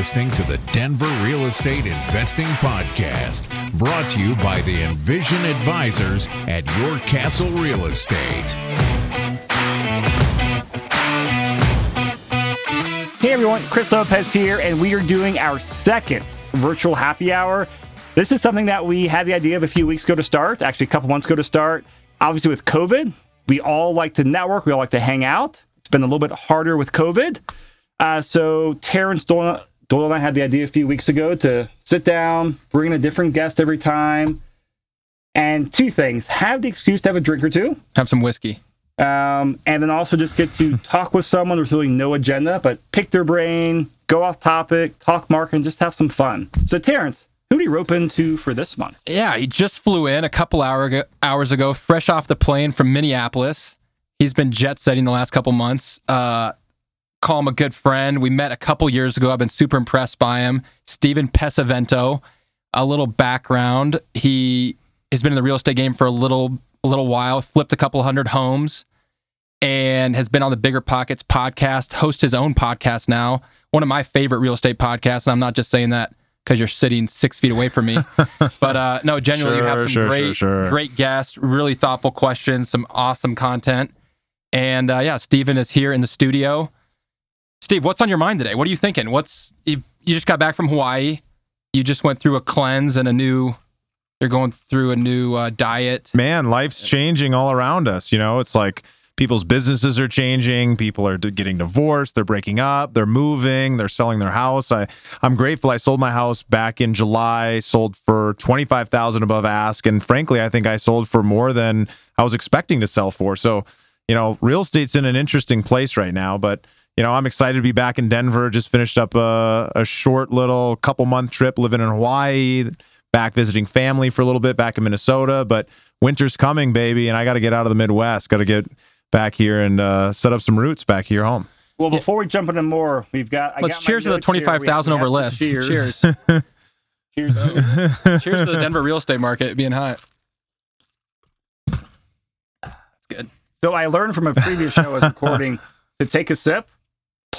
listening to the Denver Real Estate Investing Podcast, brought to you by the Envision Advisors at Your Castle Real Estate. Hey everyone, Chris Lopez here, and we are doing our second virtual happy hour. This is something that we had the idea of a few weeks ago to start, actually, a couple months ago to start. Obviously, with COVID, we all like to network, we all like to hang out. It's been a little bit harder with COVID. Uh, so, Terrence Doyle, Doyle and I had the idea a few weeks ago to sit down, bring in a different guest every time. And two things have the excuse to have a drink or two. Have some whiskey. Um, and then also just get to talk with someone with really no agenda, but pick their brain, go off topic, talk marketing, just have some fun. So, Terrence, who do you rope into for this month? Yeah, he just flew in a couple hour ago, hours ago, fresh off the plane from Minneapolis. He's been jet setting the last couple months. Uh, call him a good friend. We met a couple years ago. I've been super impressed by him. Stephen Pesavento. A little background: he has been in the real estate game for a little, a little while. Flipped a couple hundred homes and has been on the BiggerPockets podcast, hosts his own podcast now. One of my favorite real estate podcasts. And I'm not just saying that because you're sitting six feet away from me. but uh, no, genuinely, you have some sure, great, sure, sure. great guests, really thoughtful questions, some awesome content. And uh, yeah, Steven is here in the studio. Steve, what's on your mind today? What are you thinking? What's you, you just got back from Hawaii? You just went through a cleanse and a new. You're going through a new uh, diet. man, life's changing all around us. You know, it's like people's businesses are changing. People are getting divorced. They're breaking up. They're moving. They're selling their house. I, I'm grateful. I sold my house back in July. Sold for twenty five thousand above ask, and frankly, I think I sold for more than I was expecting to sell for. So, you know, real estate's in an interesting place right now, but. You know, I'm excited to be back in Denver. Just finished up a, a short little couple month trip living in Hawaii, back visiting family for a little bit back in Minnesota. But winter's coming, baby, and I got to get out of the Midwest. Got to get back here and uh, set up some roots back here home. Well, before we jump into more, we've got. I Let's got cheers to the notes here. We have- 25,000 over list. Cheers. Cheers. Cheers. Cheers to the Denver real estate market being hot. That's good. So I learned from a previous show I was recording to take a sip,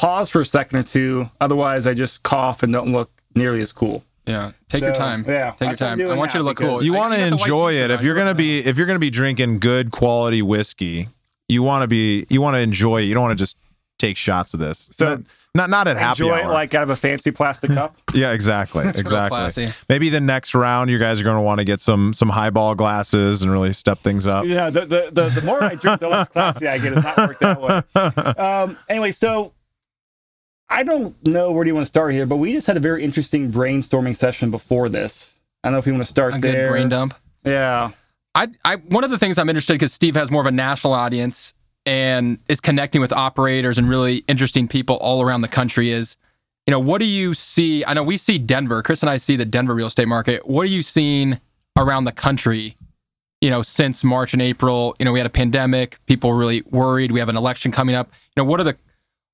pause for a second or two. Otherwise, I just cough and don't look nearly as cool. Yeah. Take your time. yeah, Take your that's what I'm time. I want you to look cool. because- You want to got the white enjoy it if you're gonna be if you're gonna be drinking good quality whiskey. You want to be you want to enjoy it. You don't want to just take shots of this. So, So not not at happy Enjoy it hour. like out of a fancy plastic cup. yeah, exactly, real exactly. classy. Maybe the next round, you guys are going to want to get some some highball glasses and really step things up. yeah, the, the, the, the more I drink, the less classy I get. It's not worked that way. Um, anyway, so I don't know where do you want to start here, but we just had a very interesting brainstorming session before this. I don't know if you want to start A good there. brain dump. Yeah. I, I, one of the things I'm interested because Steve has more of a national audience and is connecting with operators and really interesting people all around the country is, you know, what do you see? I know we see Denver. Chris and I see the Denver real estate market. What are you seeing around the country? You know, since March and April, you know, we had a pandemic. People were really worried. We have an election coming up. You know, what are the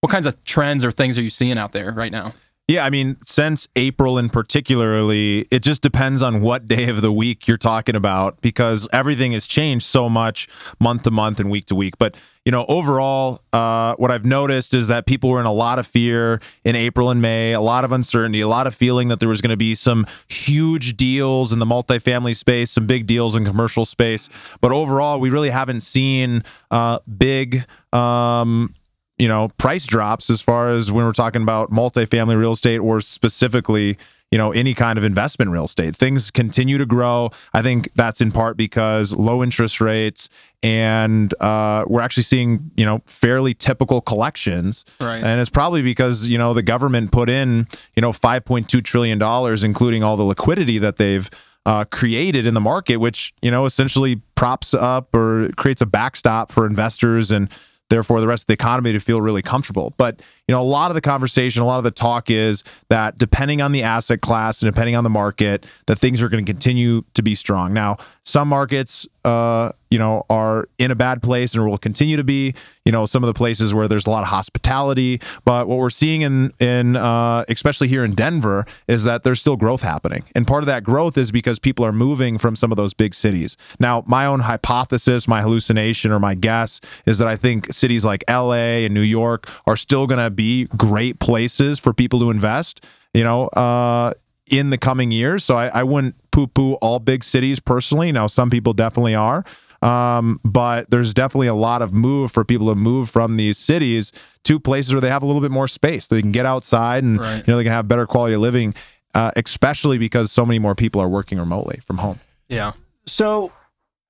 what kinds of trends or things are you seeing out there right now? Yeah, I mean, since April in particularly, it just depends on what day of the week you're talking about because everything has changed so much month to month and week to week. But you know, overall, uh, what I've noticed is that people were in a lot of fear in April and May, a lot of uncertainty, a lot of feeling that there was going to be some huge deals in the multifamily space, some big deals in commercial space. But overall, we really haven't seen uh, big. Um, you know price drops as far as when we're talking about multifamily real estate or specifically you know any kind of investment real estate. Things continue to grow. I think that's in part because low interest rates and uh, we're actually seeing you know fairly typical collections. Right. and it's probably because you know the government put in you know 5.2 trillion dollars including all the liquidity that they've uh, created in the market which you know essentially props up or creates a backstop for investors and therefore the rest of the economy to feel really comfortable. But you know, a lot of the conversation, a lot of the talk is that depending on the asset class and depending on the market, that things are going to continue to be strong. Now, some markets, uh, you know, are in a bad place and will continue to be. You know, some of the places where there's a lot of hospitality. But what we're seeing in in uh, especially here in Denver is that there's still growth happening, and part of that growth is because people are moving from some of those big cities. Now, my own hypothesis, my hallucination, or my guess is that I think cities like L.A. and New York are still going to be great places for people to invest. you know, uh, in the coming years. So I, I wouldn't poo poo all big cities personally. Now, some people definitely are. Um, but there's definitely a lot of move for people to move from these cities to places where they have a little bit more space. They can get outside and Right. you know they can have better quality of living, uh, especially because so many more people are working remotely from home. Yeah. So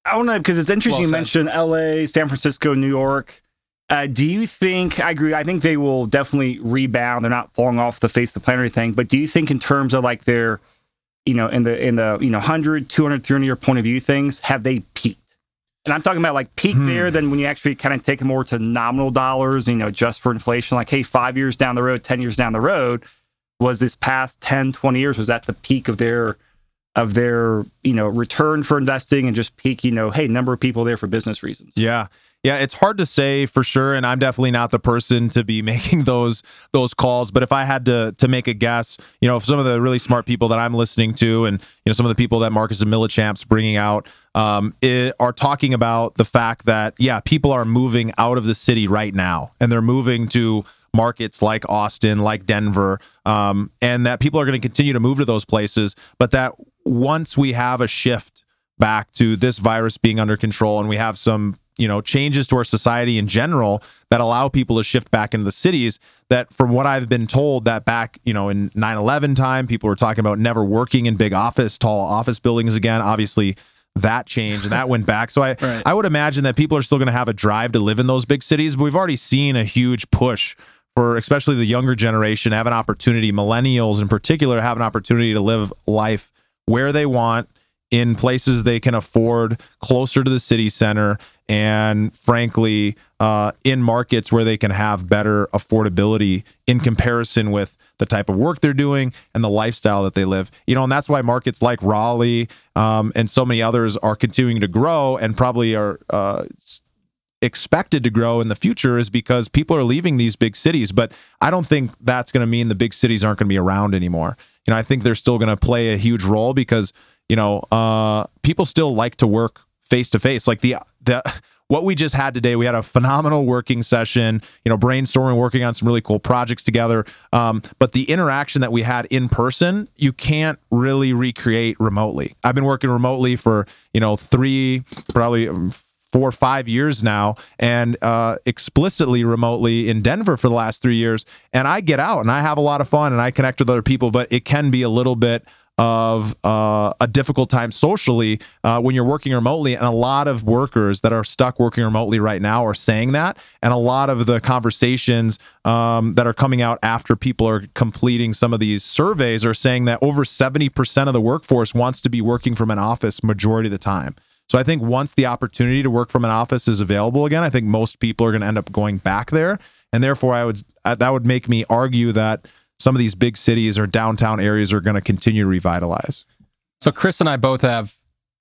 I don't know because it's interesting Well you mentioned L.A., San Francisco, New York. Uh, do you think I agree? I think they will definitely rebound. They're not falling off the face of the planet or anything. But do you think in terms of like their, you know, in the in the you know 100, 200, 300 year point of view things, have they peaked? And I'm talking about like peak Hmm. there. Then when you actually kind of take it more to nominal dollars, you know, just for inflation, like hey, five years down the road, ten years down the road, was this past 10, 20 years was that the peak of their of their you know return for investing and just peak you know hey number of people there for business reasons Yeah. Yeah, it's hard to say for sure, and I'm definitely not the person to be making those those calls. But if I had to to make a guess, you know, some of the really smart people that I'm listening to, and you know, some of the people that Marcus and Millichap's bringing out, um, it, are talking about the fact that yeah, people are moving out of the city right now, and they're moving to markets like Austin, like Denver, um, and that people are going to continue to move to those places. But that once we have a shift back to this virus being under control and we have some you know changes to our society in general that allow people to shift back into the cities that from what i've been told that back you know in 9-11 time people were talking about never working in big office tall office buildings again obviously that changed and that went back so i Right. i would imagine that people are still going to have a drive to live in those big cities but we've already seen a huge push for especially the younger generation have an opportunity millennials in particular have an opportunity to live life where they want in places they can afford closer to the city center and frankly uh, in markets where they can have better affordability in comparison with the type of work they're doing and the lifestyle that they live you know and that's why markets like raleigh um, and so many others are continuing to grow and probably are uh, expected to grow in the future is because people are leaving these big cities. But I don't think that's going to mean the big cities aren't going to be around anymore. You know, I think they're still going to play a huge role because you know uh, people still like to work face to face. Like the the what we just had today, we had a phenomenal working session. You know, brainstorming, working on some really cool projects together. Um, but the interaction that we had in person, you can't really recreate remotely. I've been working remotely for you know three probably. um, four or five years now and uh, explicitly remotely in Denver for the last three years. And I get out and I have a lot of fun and I connect with other people, but it can be a little bit of uh, a difficult time socially uh, when you're working remotely. And a lot of workers that are stuck working remotely right now are saying that. And a lot of the conversations um, that are coming out after people are completing some of these surveys are saying that over 70% of the workforce wants to be working from an office majority of the time. So I think once the opportunity to work from an office is available again, I think most people are going to end up going back there, and therefore I would uh, that would make me argue that some of these big cities or downtown areas are going to continue to revitalize. So Chris and I both have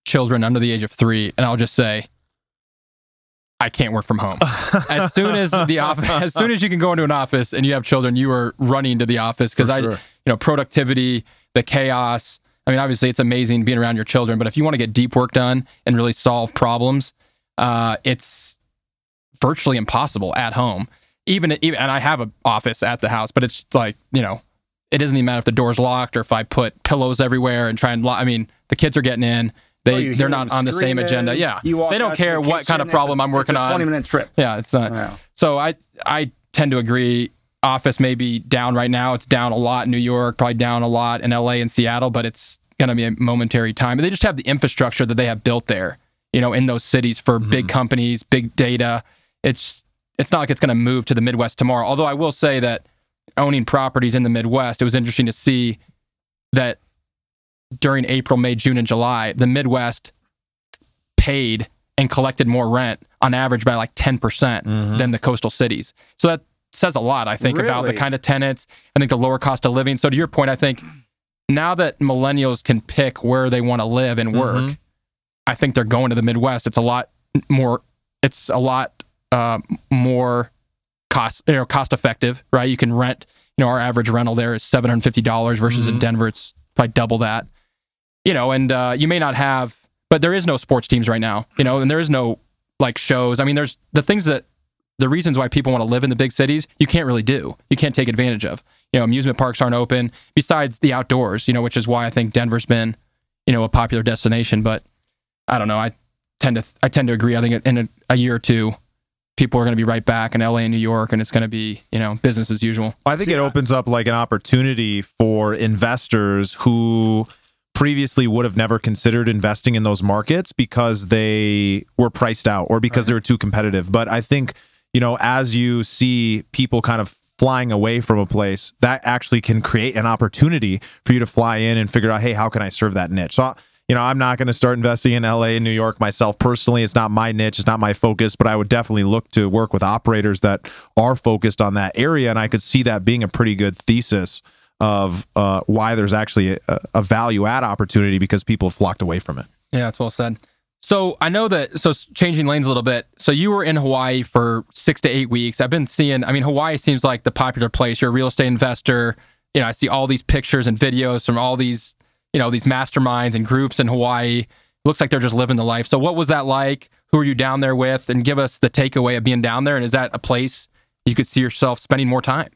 children under the age of three, and I'll just say, I can't work from home. as soon as the office, as soon as you can go into an office and you have children, you are running to the office because I, sure. you know, productivity, the chaos. I mean, obviously, it's amazing being around your children, but if you want to get deep work done and really solve problems, uh, it's virtually impossible at home. Even, even, and I have an office at the house, but it's like you know, it doesn't even matter if the door's locked or if I put pillows everywhere and try and. Lo- I mean, the kids are getting in. They oh, they're not on the same agenda. Yeah, they don't care the what kind of problem it's a- I'm working it's a on. 20 minute trip Yeah, it's not. Wow. So I I tend to agree. Office may be down right now. It's down a lot in New York, probably down a lot in LA and Seattle, but it's going to be a momentary time. And they just have the infrastructure that they have built there, you know, in those cities for big mm-hmm. companies, big data. It's it's not like it's going to move to the Midwest tomorrow. Although I will say that owning properties in the Midwest, it was interesting to see that during April, May, June, and July, the Midwest paid and collected more rent on average by like 10% than the coastal cities. So that says a lot, I think, about the kind of tenants. I think the lower cost of living. So to your point, I think now that millennials can pick where they want to live and work, Mhm. I think they're going to the Midwest. It's a lot more. It's a lot uh, more cost, you know, cost effective, right? You can rent. You know, our average rental there is seven hundred fifty dollars versus in Mhm. Denver, it's probably double that. You know, and uh, you may not have, but there is no sports teams right now. You know, and there is no like shows. I mean, there's the things that the reasons why people want to live in the big cities you can't really do. You can't take advantage of. you know, amusement parks aren't open besides the outdoors, you know, which is why I think Denver's been, you know, a popular destination. But I don't know. I tend to I tend to agree. I think in a, a year or two, people are going to be right back in LA and New York, and it's going to be you know business as usual. I think it opens up like an opportunity for investors who previously would have never considered investing in those markets because they were priced out or because right. they were too competitive. But I think you know as you see people kind of flying away from a place that actually can create an opportunity for you to fly in and figure out hey how can i serve that niche so you know, I'm not going to start investing in LA and New York myself personally. It's not my niche, it's not my focus, but I would definitely look to work with operators that are focused on that area. And I could see that being a pretty good thesis of uh, why there's actually a, a value add opportunity because people flocked away from it. Yeah, that's well said. So I know that. So changing lanes a little bit. So you were in Hawaii for six to eight weeks. I've been seeing. I mean, Hawaii seems like the popular place. You're a real estate investor. You know, I see all these pictures and videos from all these you know, these masterminds and groups in Hawaii. Looks like they're just living the life. So, what was that like? Who are you down there with? And give us the takeaway of being down there. And is that a place you could see yourself spending more time?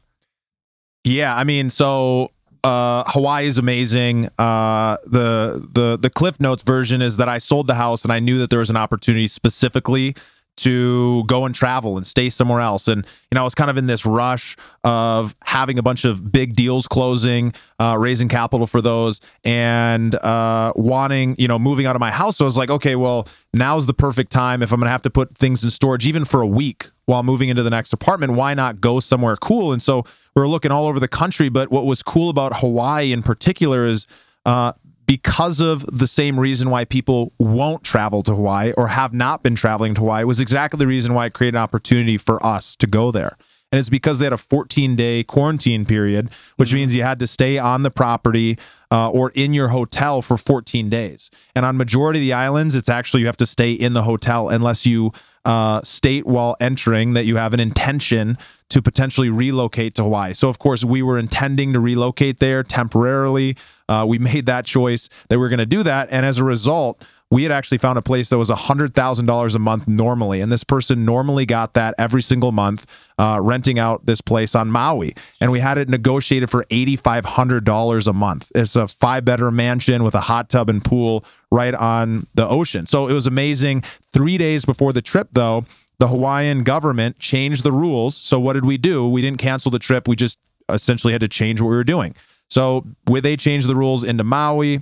Yeah, I mean, so uh, Hawaii is amazing. Uh, the the the Cliff Notes version is that I sold the house and I knew that there was an opportunity specifically to go and travel and stay somewhere else. And, you know, I was kind of in this rush of having a bunch of big deals closing, uh, raising capital for those, and uh, wanting, you know, moving out of my house. So I was like, okay, well, now's the perfect time. If I'm going to have to put things in storage, even for a week while moving into the next apartment, why not go somewhere cool? And so we were looking all over the country. But what was cool about Hawaii in particular is, uh, because of the same reason why people won't travel to Hawaii or have not been traveling to Hawaii was exactly the reason why it created an opportunity for us to go there. And it's because they had a 14 day quarantine period, which mm-hmm. means you had to stay on the property uh, or in your hotel for 14 days. And on majority of the islands, it's actually you have to stay in the hotel unless you uh, state while entering that you have an intention to potentially relocate to Hawaii. So, of course, we were intending to relocate there temporarily. Uh, we made that choice that we are going to do that. And as a result, we had actually found a place that was $100,000 a month normally. And this person normally got that every single month, uh, renting out this place on Maui. And we had it negotiated for $8,500 a month. It's a five bedroom mansion with a hot tub and pool right on the ocean. So it was amazing. Three days before the trip, though, the Hawaiian government changed the rules. So what did we do? We didn't cancel the trip. We just essentially had to change what we were doing. So they changed the rules into Maui,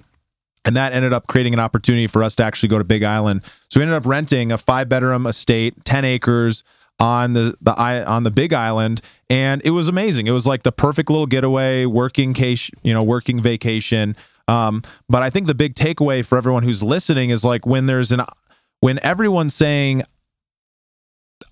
and that ended up creating an opportunity for us to actually go to Big Island. So we ended up renting a five bedroom estate, 10 acres on the, the on the Big Island. And it was amazing. It was like the perfect little getaway, working case, you know, working vacation. Um, but I think the big takeaway for everyone who's listening is like when there's an when everyone's saying,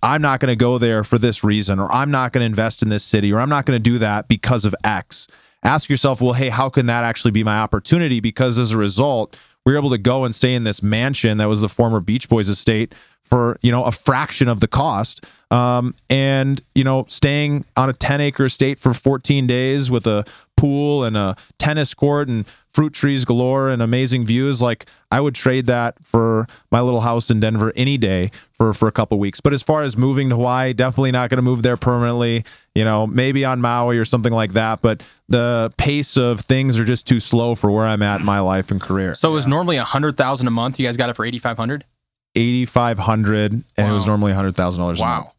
I'm not going to go there for this reason, or I'm not going to invest in this city, or I'm not going to do that because of X ask yourself, well, hey, how can that actually be my opportunity? Because as a result, we were able to go and stay in this mansion that was the former Beach Boys estate for you know a fraction of the cost um, and you know staying on a 10 acre estate for 14 days with a pool and a tennis court and fruit trees galore and amazing views like i would trade that for my little house in denver any day for for a couple weeks. But as far as moving to hawaii definitely not going to move there permanently you know maybe on maui or something like that but the pace of things are just too slow for where i'm at in my life and career. So it was normally a hundred thousand a month? You guys got it for 8500 8500 and wow. it was normally a hundred thousand dollars wow.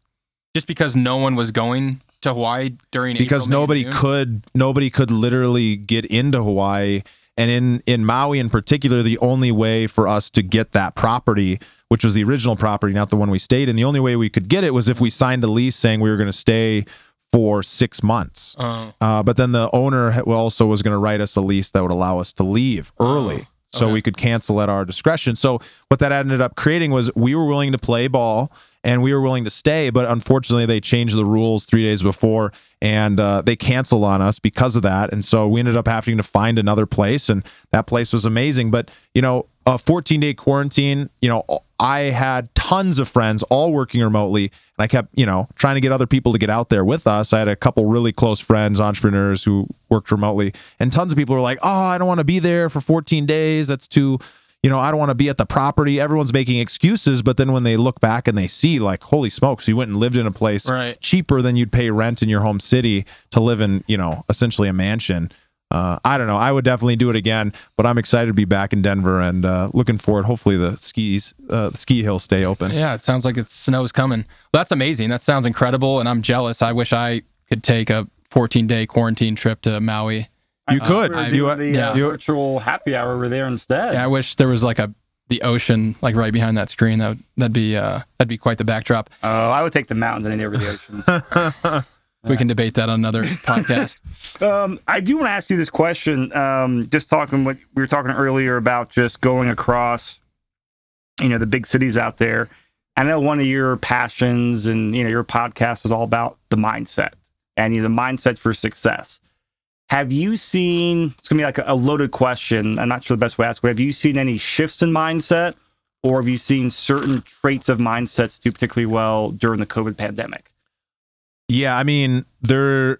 Just because no one was going to Hawaii during because April, nobody could nobody could literally get into Hawaii and in in Maui in particular, the only way for us to get that property, which was the original property, not the one we stayed in, the only way we could get it was if we signed a lease saying we were going to stay for six months. Uh, uh, but then the owner also was going to write us a lease that would allow us to leave early. Uh, so okay. we could cancel at our discretion. So what that ended up creating was we were willing to play ball and we were willing to stay, but unfortunately they changed the rules three days before and uh, they canceled on us because of that. And so we ended up having to find another place, and that place was amazing. But you know, a 14 day quarantine, you know, I had tons of friends all working remotely, and I kept, you know, trying to get other people to get out there with us. I had a couple really close friends, entrepreneurs who worked remotely, and tons of people were like, "Oh, I don't want to be there for 14 days. That's too." You know, I don't want to be at the property. Everyone's making excuses, but then when they look back and they see, like, holy smokes, you went and lived in a place Right. cheaper than you'd pay rent in your home city to live in, you know, essentially a mansion. Uh, I don't know. I would definitely do it again, but I'm excited to be back in Denver and uh, looking forward. Hopefully, the skis, uh, the ski hills stay open. Yeah, it sounds like it's snow's coming. Well, that's amazing. That sounds incredible, and I'm jealous. I wish I could take a 14 day quarantine trip to Maui. You could. We were I- doing you, the uh, virtual happy hour over there instead. Yeah, I wish there was like a the ocean like right behind that screen. That would, that'd be uh, that'd be quite the backdrop. Oh, I would take the mountains and over the oceans. We can debate that on another podcast. Um, I do want to ask you this question. Um, just talking what we were talking earlier about just going across, you know, the big cities out there. I know one of your passions and you know your podcast is all about the mindset and you know, the mindset for success. Have you seen? It's gonna be like a, loaded question. I'm not sure the best way to ask. But have you seen any shifts in mindset, or have you seen certain traits of mindsets do particularly well during the COVID pandemic? Yeah, I mean, there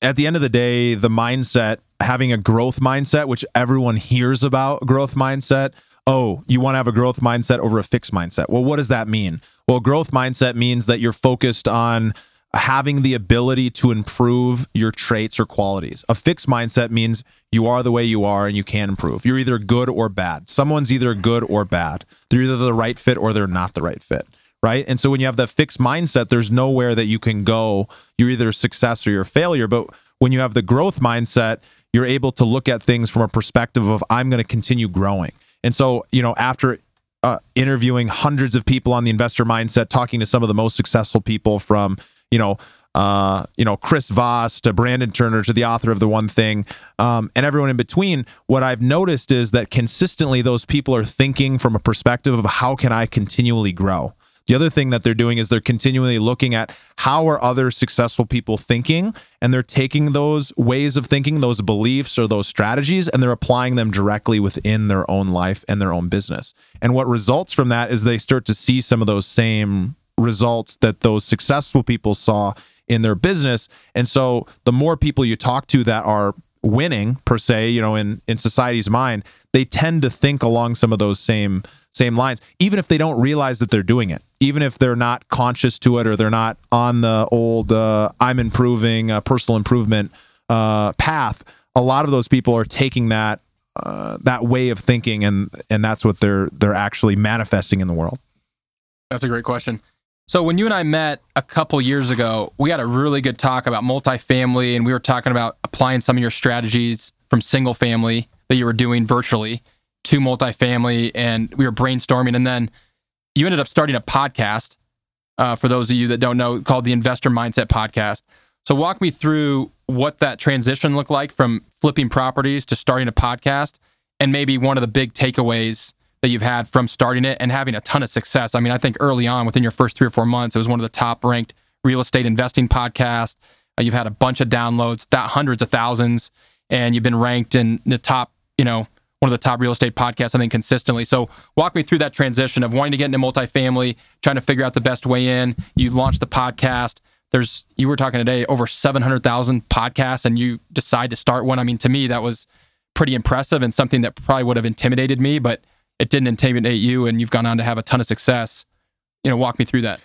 at the end of the day, the mindset, having a growth mindset, which everyone hears about growth mindset. Oh, you want to have a growth mindset over a fixed mindset. Well, what does that mean? Well, growth mindset means that you're focused on having the ability to improve your traits or qualities. A fixed mindset means you are the way you are and you can improve. You're either good or bad. Someone's either good or bad. They're either the right fit or they're not the right fit right? And so when you have that fixed mindset, there's nowhere that you can go. You're either success or you're failure. But when you have the growth mindset, you're able to look at things from a perspective of I'm going to continue growing. And so, you know, after uh, interviewing hundreds of people on the investor mindset, talking to some of the most successful people from, you know, uh, you know, Chris Voss to Brandon Turner to the author of The One Thing, um, and everyone in between, what I've noticed is that consistently those people are thinking from a perspective of how can I continually grow? The other thing that they're doing is they're continually looking at how are other successful people thinking, and they're taking those ways of thinking, those beliefs or those strategies, and they're applying them directly within their own life and their own business. And what results from that is they start to see some of those same results that those successful people saw in their business. And so the more people you talk to that are winning per se, you know, in in society's mind, they tend to think along some of those same same lines, even if they don't realize that they're doing it, even if they're not conscious to it or they're not on the old uh, I'm improving uh, personal improvement uh, path. A lot of those people are taking that uh, that way of thinking, and and that's what they're they're actually manifesting in the world. That's a great question. So when you and I met a couple years ago, we had a really good talk about multifamily, and we were talking about applying some of your strategies from single family that you were doing virtually to multifamily, and we were brainstorming. And then you ended up starting a podcast. Uh, for those of you that don't know, called the Investor Mindset Podcast. So walk me through what that transition looked like from flipping properties to starting a podcast, and maybe one of the big takeaways that you've had from starting it and having a ton of success. I mean, I think early on, within your first three or four months, it was one of the top ranked real estate investing podcasts. Uh, you've had a bunch of downloads, that hundreds of thousands, and you've been ranked in the top, you know, one of the top real estate podcasts, I think, consistently. So walk me through that transition of wanting to get into multifamily, trying to figure out the best way in. You launched the podcast. There's you were talking today over 700,000 podcasts, and you decide to start one. I mean, to me, that was pretty impressive and something that probably would have intimidated me, but it didn't intimidate you, and you've gone on to have a ton of success. You know, walk me through that.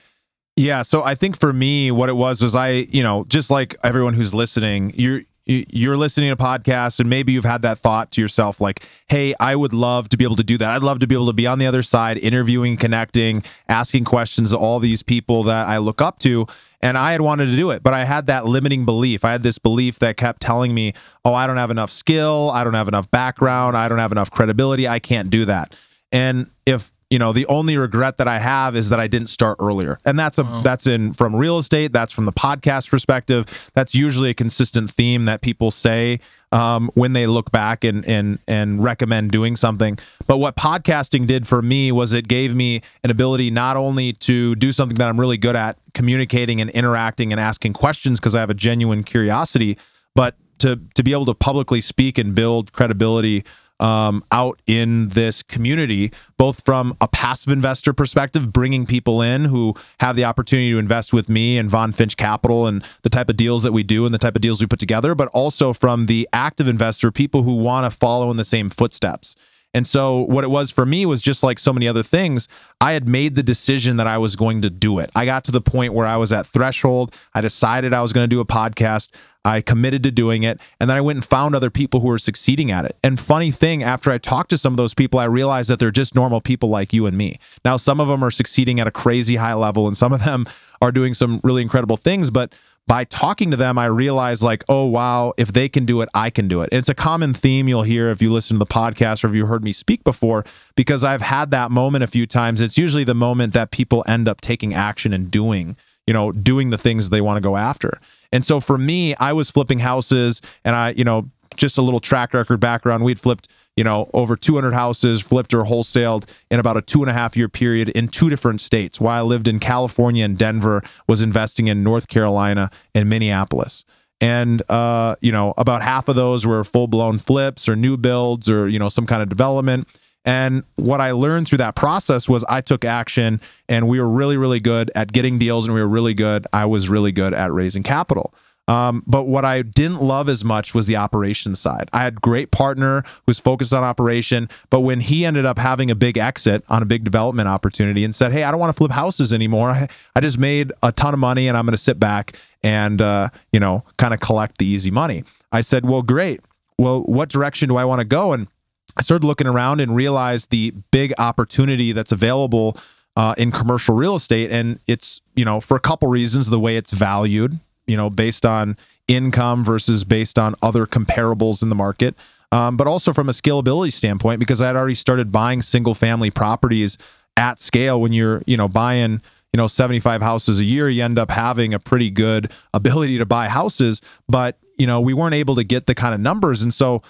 Yeah, so I think for me, what it was was I, you know, just like everyone who's listening, you're you're listening to podcasts and maybe you've had that thought to yourself like hey i would love to be able to do that. I'd love to be able to be on the other side interviewing connecting asking questions to all these people that i look up to. And i had wanted to do it but i had that limiting belief. I had this belief that kept telling me oh i don't have enough skill. I don't have enough background. I don't have enough credibility. I can't do that. And if you know the only regret that i have is that i didn't start earlier. And that's a that's in from real estate. That's from the podcast perspective. That's usually a consistent theme that people say um, when they look back and and and recommend doing something. But what podcasting did for me was it gave me an ability not only to do something that i'm really good at communicating and interacting and asking questions because i have a genuine curiosity but to to be able to publicly speak and build credibility um, out in this community, both from a passive investor perspective, bringing people in who have the opportunity to invest with me and Vonfinch Capital and the type of deals that we do and the type of deals we put together, but also from the active investor, people who want to follow in the same footsteps. And so what it was for me was just like so many other things, I had made the decision that I was going to do it. I got to the point where I was at threshold. I decided I was going to do a podcast. I committed to doing it. And then I went and found other people who were succeeding at it. And funny thing, after I talked to some of those people, I realized that they're just normal people like you and me. Now, some of them are succeeding at a crazy high level, and some of them are doing some really incredible things. But by talking to them, I realized like, oh wow, if they can do it, I can do it. And it's a common theme you'll hear if you listen to the podcast or if you heard me speak before, because I've had that moment a few times. It's usually the moment that people end up taking action and doing, you know, doing the things they want to go after. And so for me, I was flipping houses and I, you know, just a little track record background. We'd flipped you know, over 200 houses flipped or wholesaled in about a two and a half year period in two different states. While I lived in California and Denver, was investing in North Carolina and Minneapolis. And, uh, you know, about half of those were full blown flips or new builds or, you know, some kind of development. And what I learned through that process was I took action and we were really, really good at getting deals and we were really good. I was really good at raising capital. Um, but what I didn't love as much was the operations side. I had great partner who's focused on operation, but when he ended up having a big exit on a big development opportunity and said, "Hey, I don't want to flip houses anymore. I, I just made a ton of money and I'm going to sit back and uh, you know kind of collect the easy money." I said, "Well, great. Well, what direction do I want to go?" And I started looking around and realized the big opportunity that's available uh, in commercial real estate, and it's you know for a couple reasons the way it's valued you know, based on income versus based on other comparables in the market. Um, but also from a scalability standpoint, because I had already started buying single family properties at scale. When you're, you know, buying, you know, 75 houses a year, you end up having a pretty good ability to buy houses. But, you know, we weren't able to get the kind of numbers. And so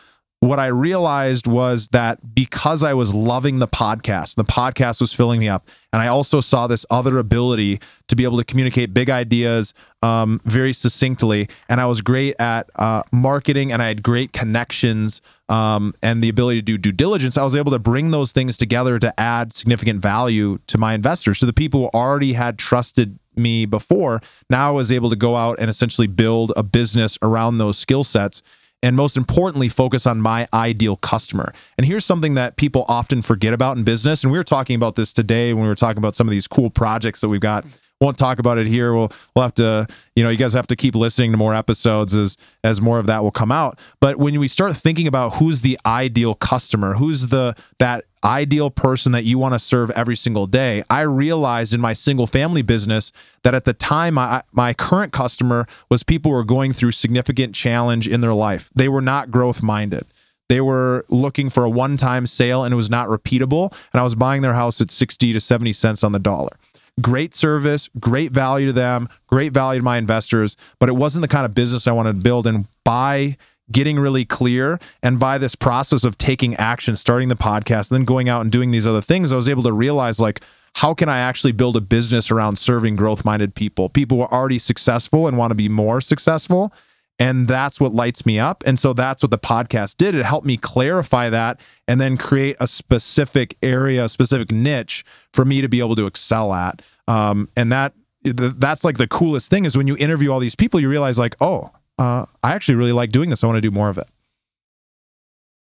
what I realized was that because I was loving the podcast, the podcast was filling me up. And I also saw this other ability to be able to communicate big ideas um, very succinctly. And I was great at uh, marketing and I had great connections um, and the ability to do due diligence. I was able to bring those things together to add significant value to my investors. So the people who already had trusted me before, now I was able to go out and essentially build a business around those skill sets and most importantly, focus on my ideal customer. And here's something that people often forget about in business. And we were talking about this today when we were talking about some of these cool projects that we've got won't talk about it here. We'll we'll have to, you know, you guys have to keep listening to more episodes as as more of that will come out. But when we start thinking about who's the ideal customer, who's the that ideal person that you want to serve every single day, I realized in my single family business that at the time my my current customer was people who were going through significant challenge in their life. They were not growth minded. They were looking for a one time sale and it was not repeatable. And I was buying their house at 60 to 70 cents on the dollar great service, great value to them, great value to my investors, but it wasn't the kind of business I wanted to build. And by getting really clear and by this process of taking action, starting the podcast, and then going out and doing these other things, I was able to realize like, how can I actually build a business around serving growth minded people, people who are already successful and want to be more successful? And that's what lights me up. And so that's what the podcast did. It helped me clarify that and then create a specific area, a specific niche for me to be able to excel at. Um, and that that's like the coolest thing is when you interview all these people, you realize like, oh, uh, I actually really like doing this. I want to do more of it.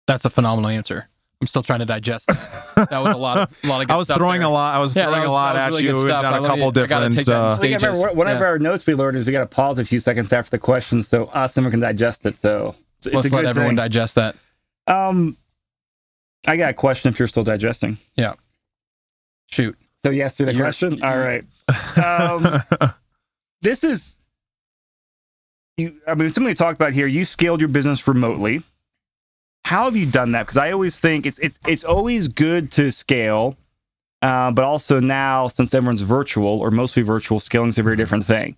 That's a phenomenal answer. I'm still trying to digest. That, that was a lot of a lot of. I was throwing there. a lot. I was yeah, throwing was, a lot at really you. We've done a couple different. Uh, remember, one of our notes we learned is we got to pause a few seconds after the question so us and we can digest it. So it's, let's let everyone thing. digest that. Um, I got a question. If you're still digesting, yeah. Shoot. So yes to the you're, question. You're, All right. Um, this is you. I mean, something we talked about here. You scaled your business remotely how have you done that? Because I always think it's it's it's always good to scale, uh, but also now since everyone's virtual or mostly virtual, scaling is a very different thing.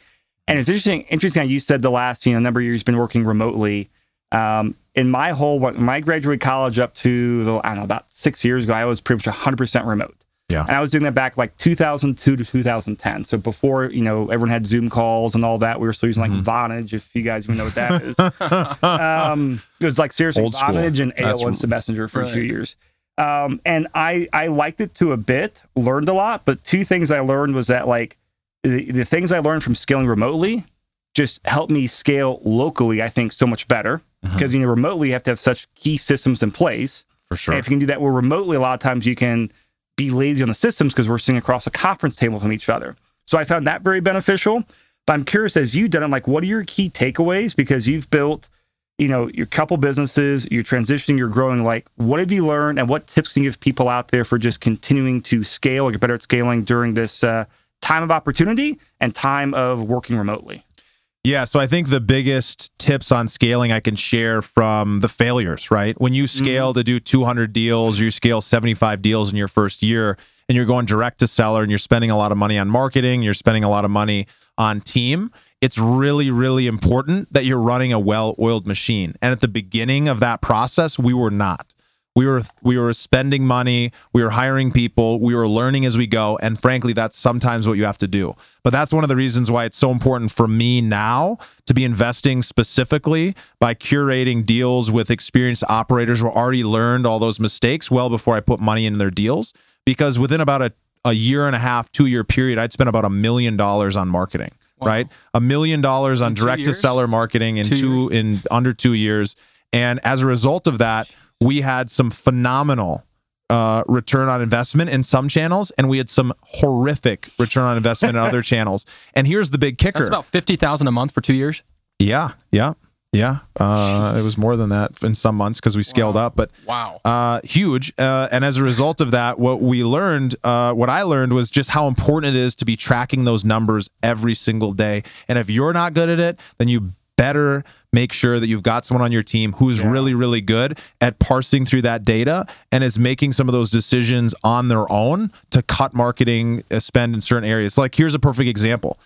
And it's interesting. Interesting how you said the last you know number of years you've been working remotely. Um, in my whole when I graduated college up to the, I don't know about six years ago, I was pretty much 100 percent remote. Yeah. And I was doing that back like 2002 to 2010. So before, you know, everyone had Zoom calls and all that, we were still using like mm-hmm. Vonage, if you guys even know what that is. um, it was like seriously Old Vonage school. and AOL Instant Messenger for right. a few years. Um, and I, I liked it to a bit, learned a lot, but two things I learned was that like the, the things I learned from scaling remotely just helped me scale locally, I think, so much better. Because, mm-hmm. you know, remotely you have to have such key systems in place For sure. And if you can do that, well, remotely, a lot of times you can be lazy on the systems because we're sitting across a conference table from each other. So I found that very beneficial. But I'm curious, as you've done it, like, what are your key takeaways? Because you've built, you know, your couple businesses, you're transitioning, you're growing. Like, what have you learned, and what tips can you give people out there for just continuing to scale or get better at scaling during this uh, time of opportunity and time of working remotely? Yeah, so I think the biggest tips on scaling I can share from the failures, right? When you mm-hmm. scale to do 200 deals, you scale 75 deals in your first year, and you're going direct to seller and you're spending a lot of money on marketing, you're spending a lot of money on team. It's really, really important that you're running a well oiled machine. And at the beginning of that process, we were not. We were we were spending money, we were hiring people, we were learning as we go, and frankly, that's sometimes what you have to do. But that's one of the reasons why it's so important for me now to be investing specifically by curating deals with experienced operators who already learned all those mistakes well before I put money in their deals. Because within about a, a year and a half, two year period, I'd spent about a million dollars on marketing. Right, a million dollars on direct to seller marketing in Two two in under two years, and as a result of that, we had some phenomenal uh, return on investment in some channels, and we had some horrific return on investment in other channels. And here's the big kicker. That's about fifty thousand a month for two years. yeah, yeah, yeah. Uh, it was more than that in some months because we scaled up, but Wow. uh, huge. Uh, and as a result of that, what we learned, uh, what I learned was just how important it is to be tracking those numbers every single day. And if you're not good at it, then you better make sure that you've got someone on your team who's really, really good at parsing through that data and is making some of those decisions on their own to cut marketing uh, spend in certain areas. Like, here's a perfect example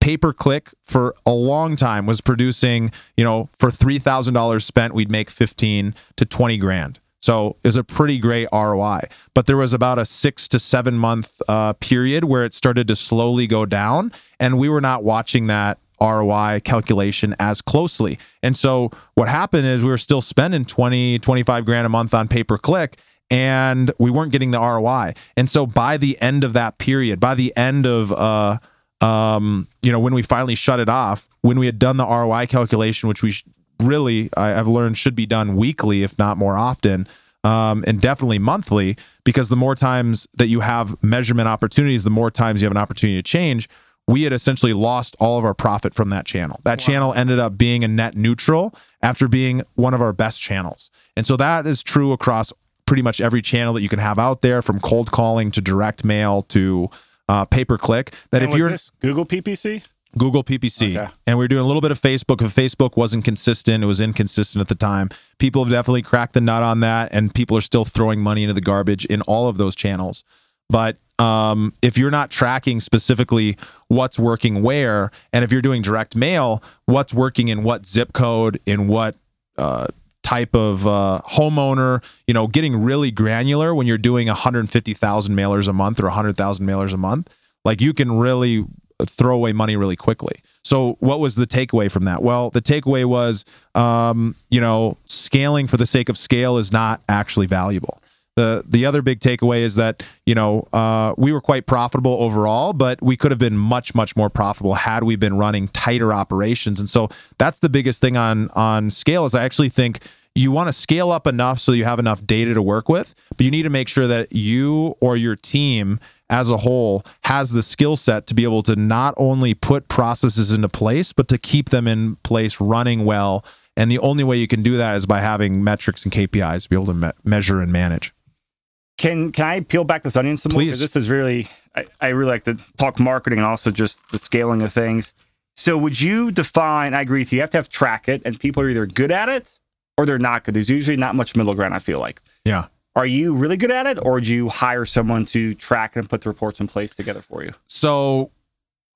pay per click for a long time was producing, you know, for $3,000 spent, we'd make 15 to 20 grand. So it was a pretty great ROI. But there was about a six to seven month uh, period where it started to slowly go down. And we were not watching that ROI calculation as closely. And so what happened is we were still spending 20, 25 grand a month on pay per click and we weren't getting the ROI. And so by the end of that period, by the end of uh um you know when we finally shut it off, when we had done the ROI calculation which we sh- really I, I've learned should be done weekly if not more often. Um, and definitely monthly, because the more times that you have measurement opportunities, the more times you have an opportunity to change we had essentially lost all of our profit from that channel. That channel ended up being a net neutral after being one of our best channels. And so that is true across pretty much every channel that you can have out there from cold calling to direct mail to uh, pay per click. That And if you're this Google PPC, Google PPC. Okay. And we are doing a little bit of Facebook. If Facebook wasn't consistent, it was inconsistent at the time. People have definitely cracked the nut on that, and people are still throwing money into the garbage in all of those channels. But um, if you're not tracking specifically what's working where, and if you're doing direct mail, what's working in what zip code, in what uh, type of uh, homeowner, you know, getting really granular when you're doing 150,000 mailers a month or 100,000 mailers a month, like you can really throw away money really quickly. So, what was the takeaway from that? Well, the takeaway was, um, you know, scaling for the sake of scale is not actually valuable. The the other big takeaway is that you know uh, we were quite profitable overall, but we could have been much much more profitable had we been running tighter operations. And so that's the biggest thing on on scale is I actually think you want to scale up enough so you have enough data to work with, but you need to make sure that you or your team as a whole has the skill set to be able to not only put processes into place, but to keep them in place running well. And the only way you can do that is by having metrics and KPIs to be able to me- measure and manage. Can can I peel back this onion some more? Please. This is really I, I really like to talk marketing and also just the scaling of things. So would you define? I agree with you. You have to have track it, and people are either good at it or they're not good. There's usually not much middle ground. I feel like. Yeah. Are you really good at it, or do you hire someone to track and put the reports in place together for you? So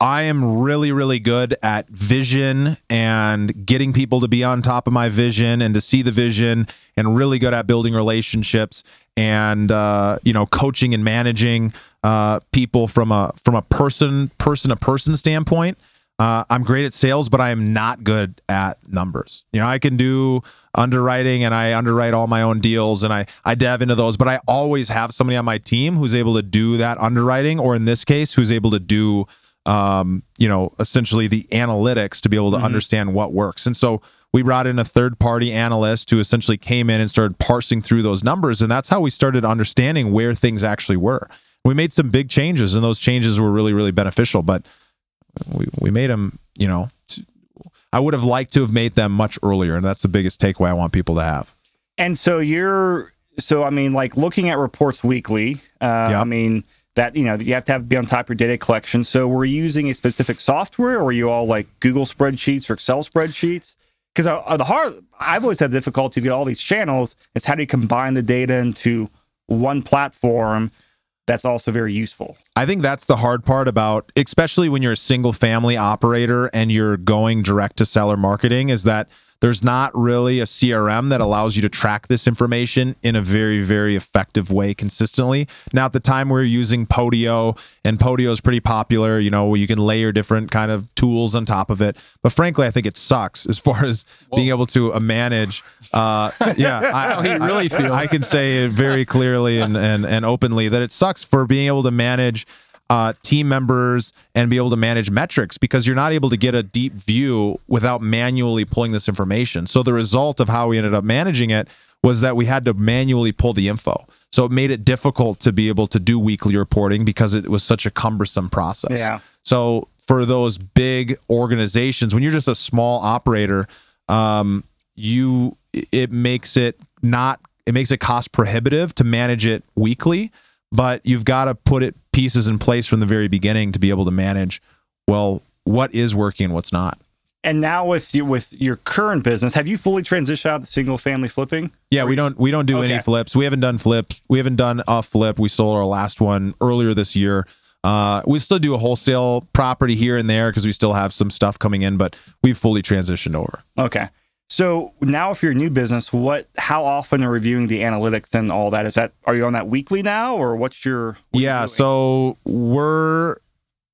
I am really, really good at vision and getting people to be on top of my vision and to see the vision, and really good at building relationships and uh, you know coaching and managing uh, people from a from a person person to person standpoint. Uh, I'm great at sales, but I am not good at numbers. You know, I can do underwriting and I underwrite all my own deals and I, I dev into those, but I always have somebody on my team who's able to do that underwriting, or in this case, who's able to do, um, you know, essentially the analytics to be able to understand what works. And so we brought in a third party analyst who essentially came in and started parsing through those numbers. And that's how we started understanding where things actually were. We made some big changes, and those changes were really, really beneficial. But we, we made them, you know, I would have liked to have made them much earlier. And that's the biggest takeaway I want people to have. And so you're, so I mean, like looking at reports weekly, uh, Yep. I mean, that you know you have to have be on top of your data collection. So we're using a specific software, or are you all like Google spreadsheets or Excel spreadsheets? Because uh, the hard, I've always had difficulty get all these channels. Is how do you combine the data into one platform that's also very useful? I think that's the hard part about, especially when you're a single family operator and you're going direct to seller marketing, is that there's not really a CRM that allows you to track this information in a very, very effective way consistently. Now, at the time we are using Podio, and Podio is pretty popular, you know, where you can layer different kind of tools on top of it. But frankly, I think it sucks as far as being able to uh, manage. Uh, yeah, I, how he I- really feels. I can say it very clearly and, and, and openly that it sucks for being able to manage uh, team members and be able to manage metrics because you're not able to get a deep view without manually pulling this information. So the result of how we ended up managing it was that we had to manually pull the info. So it made it difficult to be able to do weekly reporting because it was such a cumbersome process. Yeah. So for those big organizations, when you're just a small operator, um, you it makes it not it makes it cost prohibitive to manage it weekly, but you've got to put it pieces in place from the very beginning to be able to manage well what is working and what's not. And now with you with your current business, have you fully transitioned out to single family flipping? Yeah, we don't we don't do any flips. We haven't done flips. We haven't done a flip. We sold our last one earlier this year. Uh, we still do a wholesale property here and there because we still have some stuff coming in, but we've fully transitioned over. Okay. So now, if you're a new business, what? How often are reviewing the analytics and all that? Is that are you on that weekly now, or what's your? what yeah, so we're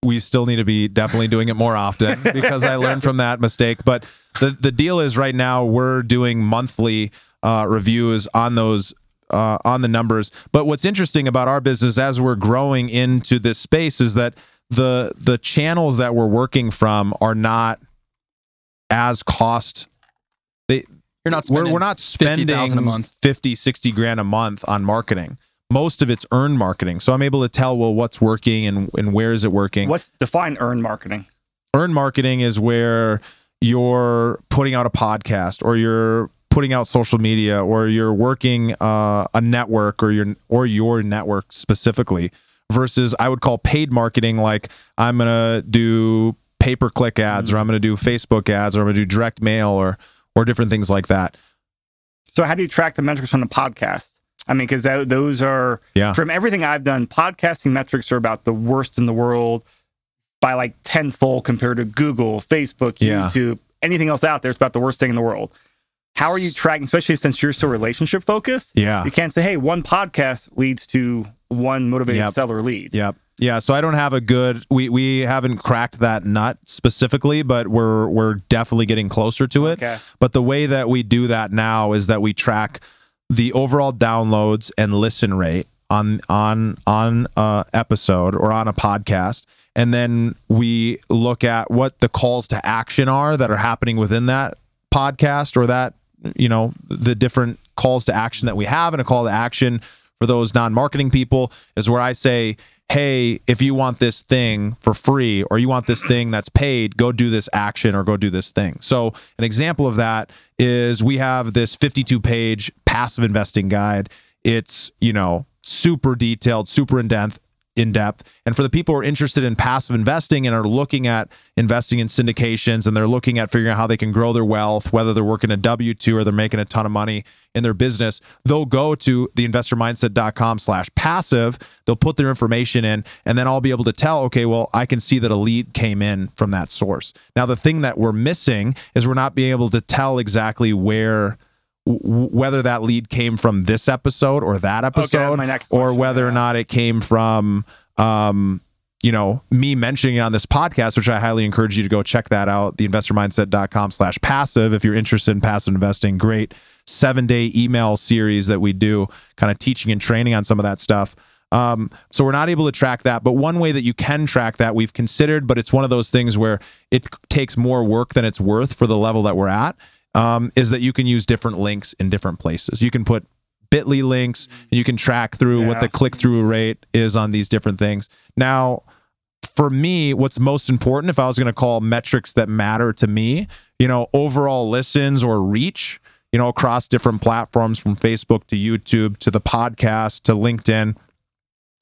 we still need to be definitely doing it more often because I learned from that mistake. But the the deal is right now we're doing monthly uh, reviews on those uh, on the numbers. But what's interesting about our business as we're growing into this space is that the the channels that we're working from are not as cost they You're not we're, we're not spending 50,000 a month. 50 60 grand a month on marketing most of it's earned marketing so i'm able to tell well what's working and, and where is it working what's define earned marketing? earned marketing is where you're putting out a podcast or you're putting out social media or you're working uh, a network or your or your network specifically versus i would call paid marketing like i'm gonna do pay per click ads or i'm gonna do facebook ads or i'm gonna do direct mail or or different things like that So how do you track the metrics on the podcast? I mean, because those are Yeah. from everything I've done, podcasting metrics are about the worst in the world by like tenfold compared to Google, Facebook, Yeah. YouTube, anything else out there. It's about the worst thing in the world. How are you tracking, especially since you're so relationship focused? yeah You can't say, hey, one podcast leads to one motivated Yep. seller lead. Yep. Yeah, so I don't have a good we we haven't cracked that nut specifically, but we're we're definitely getting closer to it. Okay. But the way that we do that now is that we track the overall downloads and listen rate on on on a episode or on a podcast and then we look at what the calls to action are that are happening within that podcast or that you know the different calls to action that we have and a call to action for those non-marketing people is where I say hey if you want this thing for free or you want this thing that's paid go do this action or go do this thing. So an example of that is we have this 52 page passive investing guide. It's you know super detailed super in depth in depth. And for the people who are interested in passive investing and are looking at investing in syndications and they're looking at figuring out how they can grow their wealth, whether they're working a W 2 or they're making a ton of money in their business, they'll go to theinvestormindset.com slash passive. They'll put their information in, and then I'll be able to tell, okay, well, I can see that a lead came in from that source. Now, the thing that we're missing is we're not being able to tell exactly where w- whether that lead came from this episode or that episode next or whether or not it came from um you know me mentioning it on this podcast which i highly encourage you to go check that out theinvestormindset.com slash passive. If you're interested in passive investing great seven day email series that we do kind of teaching and training on some of that stuff. Um, so we're not able to track that but one way that you can track that we've considered but it's one of those things where it takes more work than it's worth for the level that we're at um, is that you can use different links in different places. You can put Bitly links, and you can track through what the click through rate is on these different things. Now, for me, what's most important, if I was going to call metrics that matter to me, you know, overall listens or reach, you know, across different platforms from Facebook to YouTube to the podcast to LinkedIn,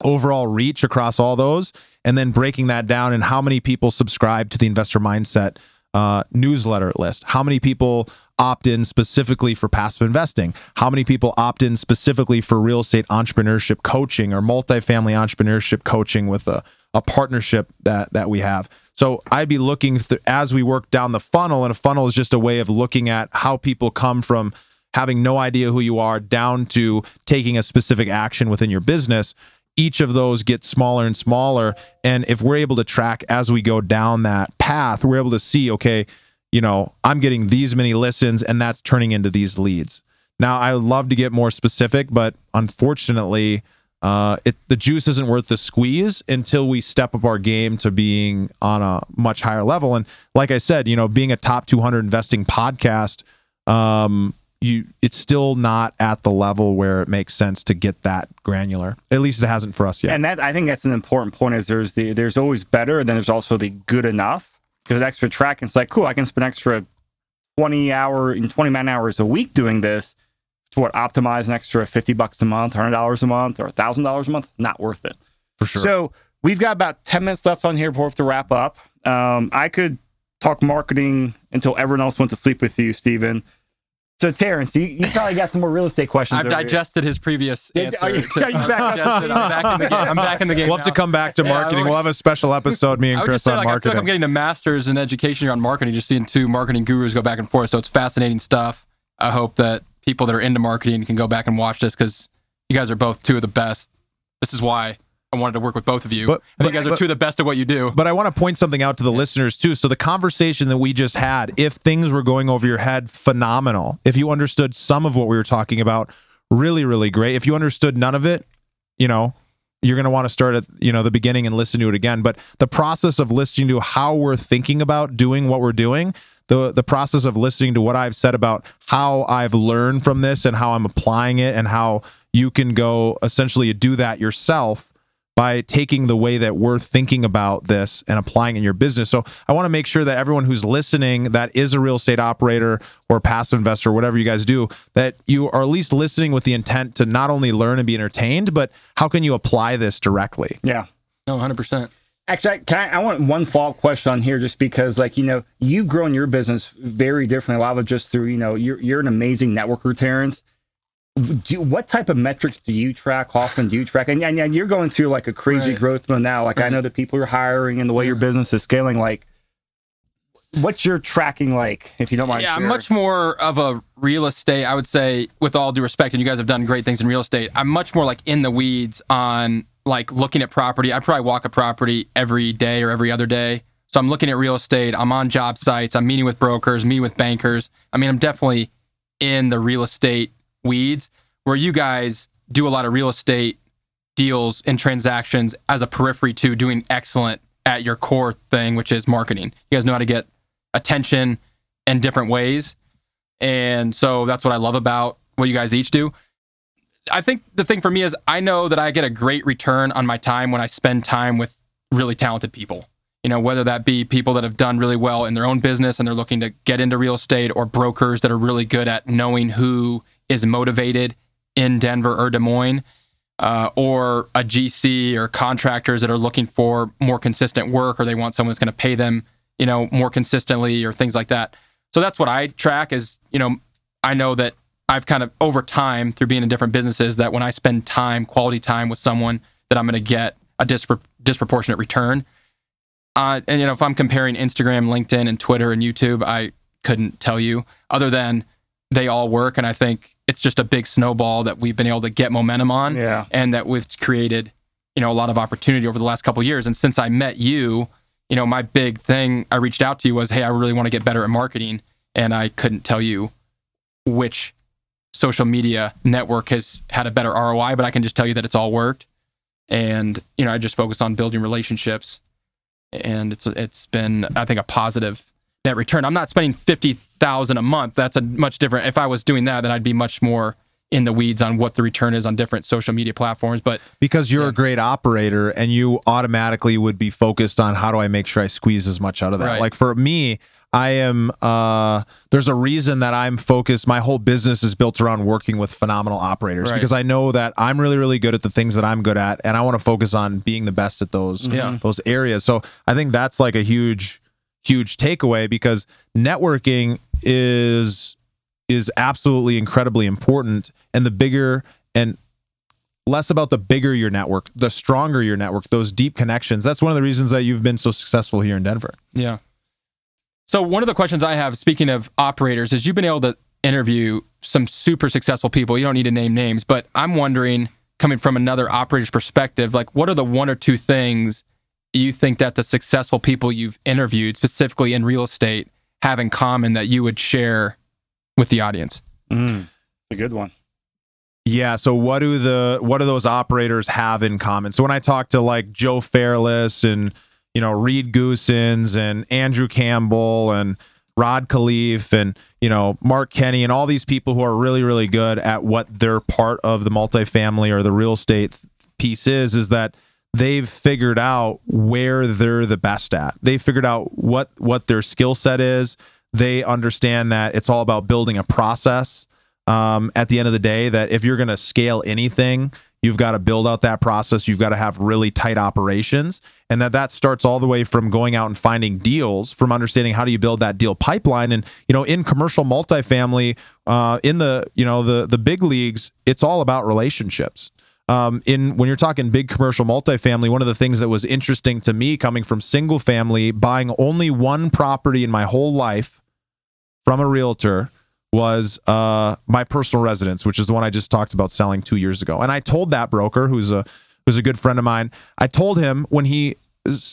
overall reach across all those, and then breaking that down and how many people subscribe to the investor mindset uh, newsletter list, how many people opt in specifically for passive investing, how many people opt in specifically for real estate entrepreneurship coaching or multifamily entrepreneurship coaching with a, a partnership that that we have. So I'd be looking th- as we work down the funnel, and a funnel is just a way of looking at how people come from having no idea who you are down to taking a specific action within your business each of those gets smaller and smaller and if we're able to track as we go down that path we're able to see okay you know i'm getting these many listens and that's turning into these leads now i would love to get more specific but unfortunately uh, it, the juice isn't worth the squeeze until we step up our game to being on a much higher level. And like I said, you know, being a top 200 investing podcast, um, you it's still not at the level where it makes sense to get that granular. At least it hasn't for us yet. And that I think that's an important point. Is there's the there's always better, and then there's also the good enough. Because extra track, it's like cool. I can spend extra twenty hour and twenty man hours a week doing this to what optimize an extra fifty bucks a month, hundred dollars a month, or thousand dollars a month. Not worth it. for sure. So we've got about 10 minutes left on here before we have to wrap up. Um, I could talk marketing until everyone else went to sleep with you, Steven. So, Terrence, you, you probably got some more real estate questions. I've over here. digested his previous Did- answer. are you- to- are you back digested. I'm back in the game. I'm back in the game. we'll have to come back to marketing. we'll- we'll have a special episode, me and I Chris say, on like, I feel marketing. like I'm getting a master's in education here on marketing, just seeing two marketing gurus go back and forth. So it's fascinating stuff. I hope that people that are into marketing can go back and watch this because you guys are both two of the best. This is why I wanted to work with both of you. But- I think but- you guys are but- two of the best at what you do. But I want to point something out to the listeners too. So the conversation that we just had, if things were going over your head, phenomenal. If you understood some of what we were talking about, really, really great. If you understood none of it, you know, you're going to want to start at you know the beginning and listen to it again. But the process of listening to how we're thinking about doing what we're doing, the the process of listening to what I've said about how I've learned from this and how I'm applying it and how you can go essentially do that yourself by taking the way that we're thinking about this and applying it in your business. So I want to make sure that everyone who's listening that is a real estate operator or passive investor, whatever you guys do, that you are at least listening with the intent to not only learn and be entertained, but how can you apply this directly? Yeah. No, 100%. Actually, I, can I, I want one follow up question on here, just because, like, you know, you've grown your business very differently. A lot of it just through, you know, you're you're an amazing networker, Terrence. Do, what type of metrics do you track? How often do you track? And, and, and you're going through like a crazy Right. growth mode now. Like, I know that people you're hiring and the way your business is scaling. Like, what's your tracking like? If you don't mind, Yeah, I'm much more of a real estate. I would say, with all due respect, and you guys have done great things in real estate. I'm much more like in the weeds on like looking at property. I probably walk a property every day or every other day. So I'm looking at real estate. I'm on job sites. I'm meeting with brokers, meeting with bankers. I mean, I'm definitely in the real estate weeds where you guys do a lot of real estate deals and transactions as a periphery to doing excellent at your core thing, which is marketing. You guys know how to get attention in different ways. And so that's what I love about what you guys each do. I think the thing for me is I know that I get a great return on my time when I spend time with really talented people. You know, whether that be people that have done really well in their own business and they're looking to get into real estate or brokers that are really good at knowing who is motivated in Denver or Des Moines, uh, or a GC or contractors that are looking for more consistent work or they want someone that's going to pay them, you know, more consistently or things like that. So that's what I track is, you know, I know that I've kind of over time through being in different businesses that when I spend time, quality time with someone, that I'm going to get a dispro- disproportionate return. Uh, and you know, if I'm comparing Instagram, LinkedIn, and Twitter and YouTube, I couldn't tell you other than they all work, and I think it's just a big snowball that we've been able to get momentum on, Yeah. and that we've created, you know, a lot of opportunity over the last couple of years. And since I met you, you know, my big thing I reached out to you was, hey, I really want to get better at marketing, and I couldn't tell you which social media network has had a better ROI, but I can just tell you that it's all worked. And you know, I just focused on building relationships, and it's it's been I think a positive net return. I'm not spending fifty thousand a month. That's a much different. If I was doing that, then I'd be much more in the weeds on what the return is on different social media platforms. But because you're a great operator and you automatically would be focused on how do I make sure I squeeze as much out of that. Right. Like for me, I am uh there's a reason that I'm focused my whole business is built around working with phenomenal operators Right. because I know that I'm really really good at the things that I'm good at and I want to focus on being the best at those Yeah. those areas. So I think that's like a huge huge takeaway because networking is is absolutely incredibly important and the bigger and less about the bigger your network the stronger your network those deep connections that's one of the reasons that you've been so successful here in denver Yeah. So one of the questions I have, speaking of operators, is you've been able to interview some super successful people. You don't need to name names, but I'm wondering, coming from another operator's perspective, like what are the one or two things you think that the successful people you've interviewed, specifically in real estate, have in common that you would share with the audience? Mm, a good one. yeah so what do the what do those operators have in common so when i talk to like joe fairless and you know reed goossens and andrew campbell and rod khleif and you know mark kenney and all these people who are really really good at what their part of the multifamily or the real estate piece is is that they've figured out where they're the best at. They figured out what what their skill set is. They understand that it's all about building a process. Um, at the end of the day, that if you're going to scale anything, you've got to build out that process. You've got to have really tight operations, and that that starts all the way from going out and finding deals, from understanding how do you build that deal pipeline. And you know, in commercial multifamily, uh, in the you know the the big leagues, it's all about relationships um, in when you're talking big commercial multifamily, one of the things that was interesting to me coming from single family, buying only one property in my whole life from a realtor was uh, my personal residence, which is the one I just talked about selling two years ago. And I told that broker, who's a who's a good friend of mine, I told him when he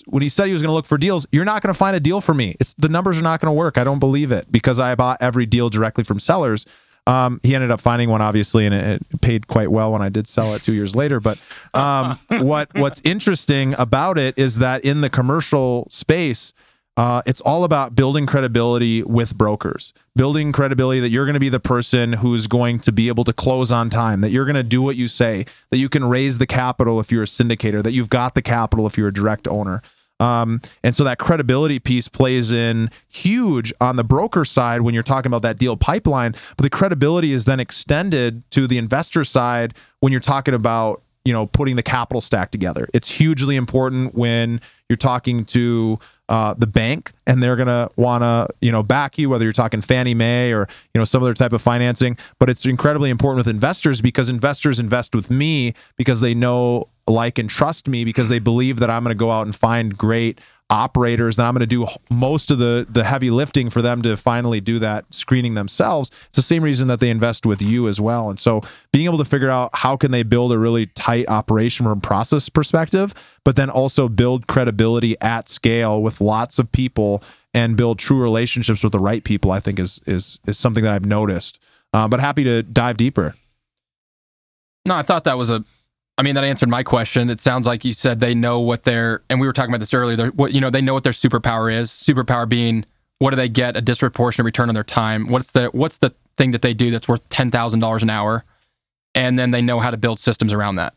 when he said he was going to look for deals, you're not going to find a deal for me. It's the numbers are not going to work. I don't believe it because I bought every deal directly from sellers. Um, he ended up finding one, obviously, and it, it paid quite well when I did sell it two years later. But um, what what's interesting about it is that in the commercial space, uh, it's all about building credibility with brokers, building credibility that you're going to be the person who's going to be able to close on time, that you're going to do what you say, that you can raise the capital if you're a syndicator, that you've got the capital if you're a direct owner. Um, and so that credibility piece plays in huge on the broker side when you're talking about that deal pipeline. But the credibility is then extended to the investor side when you're talking about you know putting the capital stack together. It's hugely important when you're talking to uh, the bank and they're gonna want to you know back you whether you're talking Fannie Mae or you know some other type of financing. But it's incredibly important with investors because investors invest with me because they know like and trust me because they believe that I'm going to go out and find great operators and I'm going to do most of the the heavy lifting for them to finally do that screening themselves. It's the same reason that they invest with you as well. And so being able to figure out how can they build a really tight operation from process perspective, but then also build credibility at scale with lots of people and build true relationships with the right people, I think is is is something that I've noticed. Uh, but happy to dive deeper. No, I thought that was a. I mean, that answered my question. It sounds like you said they know what their, and we were talking about this earlier. What you know, they know what their superpower is. Superpower being what do they get a disproportionate return on their time? What's the what's the thing that they do that's worth ten thousand dollars an hour, and then they know how to build systems around that,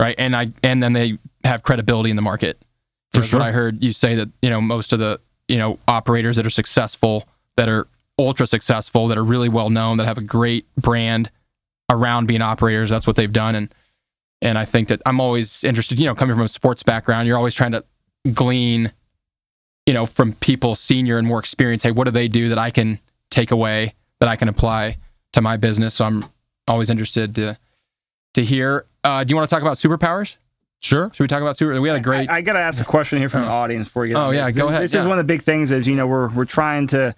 right? And I and then they have credibility in the market. For sure. What I heard you say that you know most of the you know operators that are successful, that are ultra successful, that are really well known, that have a great brand around being operators. That's what they've done, and and I think that I'm always interested. You know, coming from a sports background, you're always trying to glean, you know, from people senior and more experienced. Hey, what do they do that I can take away that I can apply to my business? So I'm always interested to to hear. Uh, do you want to talk about superpowers? Sure. Should we talk about super? We had a great. I, I got to ask a question here from the audience for you Oh, yeah, this. go ahead, This yeah. is one of the big things is, you know, we're, we're trying to,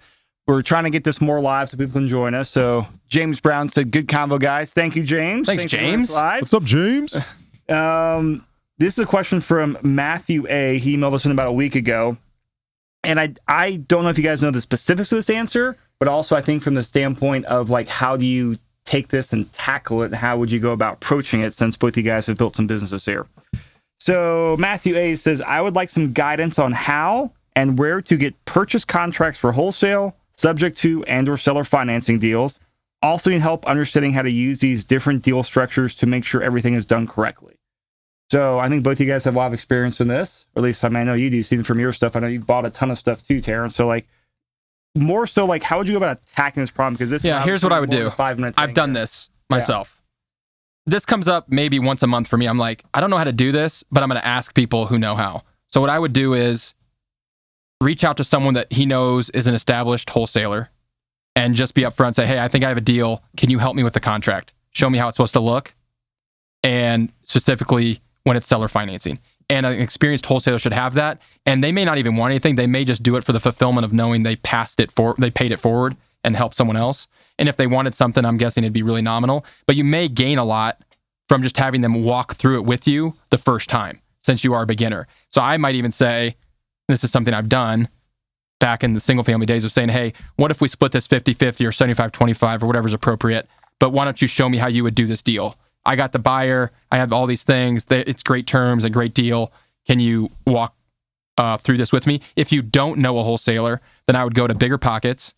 we're trying to get this more live so people can join us. So James Brown said, good convo, guys. Thank you, James. Thanks, for joining us James. Live. What's up, James? Um, this is a question from Matthew A. He emailed us in about a week ago. And I I don't know if you guys know the specifics of this answer, but also I think from the standpoint of like how do you take this and tackle it and how would you go about approaching it since both you guys have built some businesses here. So Matthew A says, I would like some guidance on how and where to get purchase contracts for wholesale, subject to and or seller financing deals. Also need help understanding how to use these different deal structures to make sure everything is done correctly. So I think both of you guys have a lot of experience in this, or at least I, mean, I know you do. Seeing from your stuff, I know you bought a ton of stuff too, Terrence. So like, more so like, how would you go about attacking this problem? Because this, Yeah, is here's what I would do. Five minute. I've done here. this myself. This comes up maybe once a month for me. I'm like, I don't know how to do this, but I'm going to ask people who know how. So what I would do is reach out to someone that he knows is an established wholesaler and just be upfront say, "Hey, I think I have a deal. Can you help me with the contract? Show me how it's supposed to look." And specifically when it's seller financing. And an experienced wholesaler should have that. And they may not even want anything. They may just do it for the fulfillment of knowing they passed it for they paid it forward and helped someone else. And if they wanted something, I'm guessing it'd be really nominal. But you may gain a lot from just having them walk through it with you the first time since you are a beginner. So I might even say, this is something I've done back in the single family days of saying, hey, what if we split this 50 50 or 75 25 or whatever's appropriate? But why don't you show me how you would do this deal? I got the buyer. I have all these things. It's great terms, a great deal. Can you walk uh, through this with me? If you don't know a wholesaler, then I would go to BiggerPockets,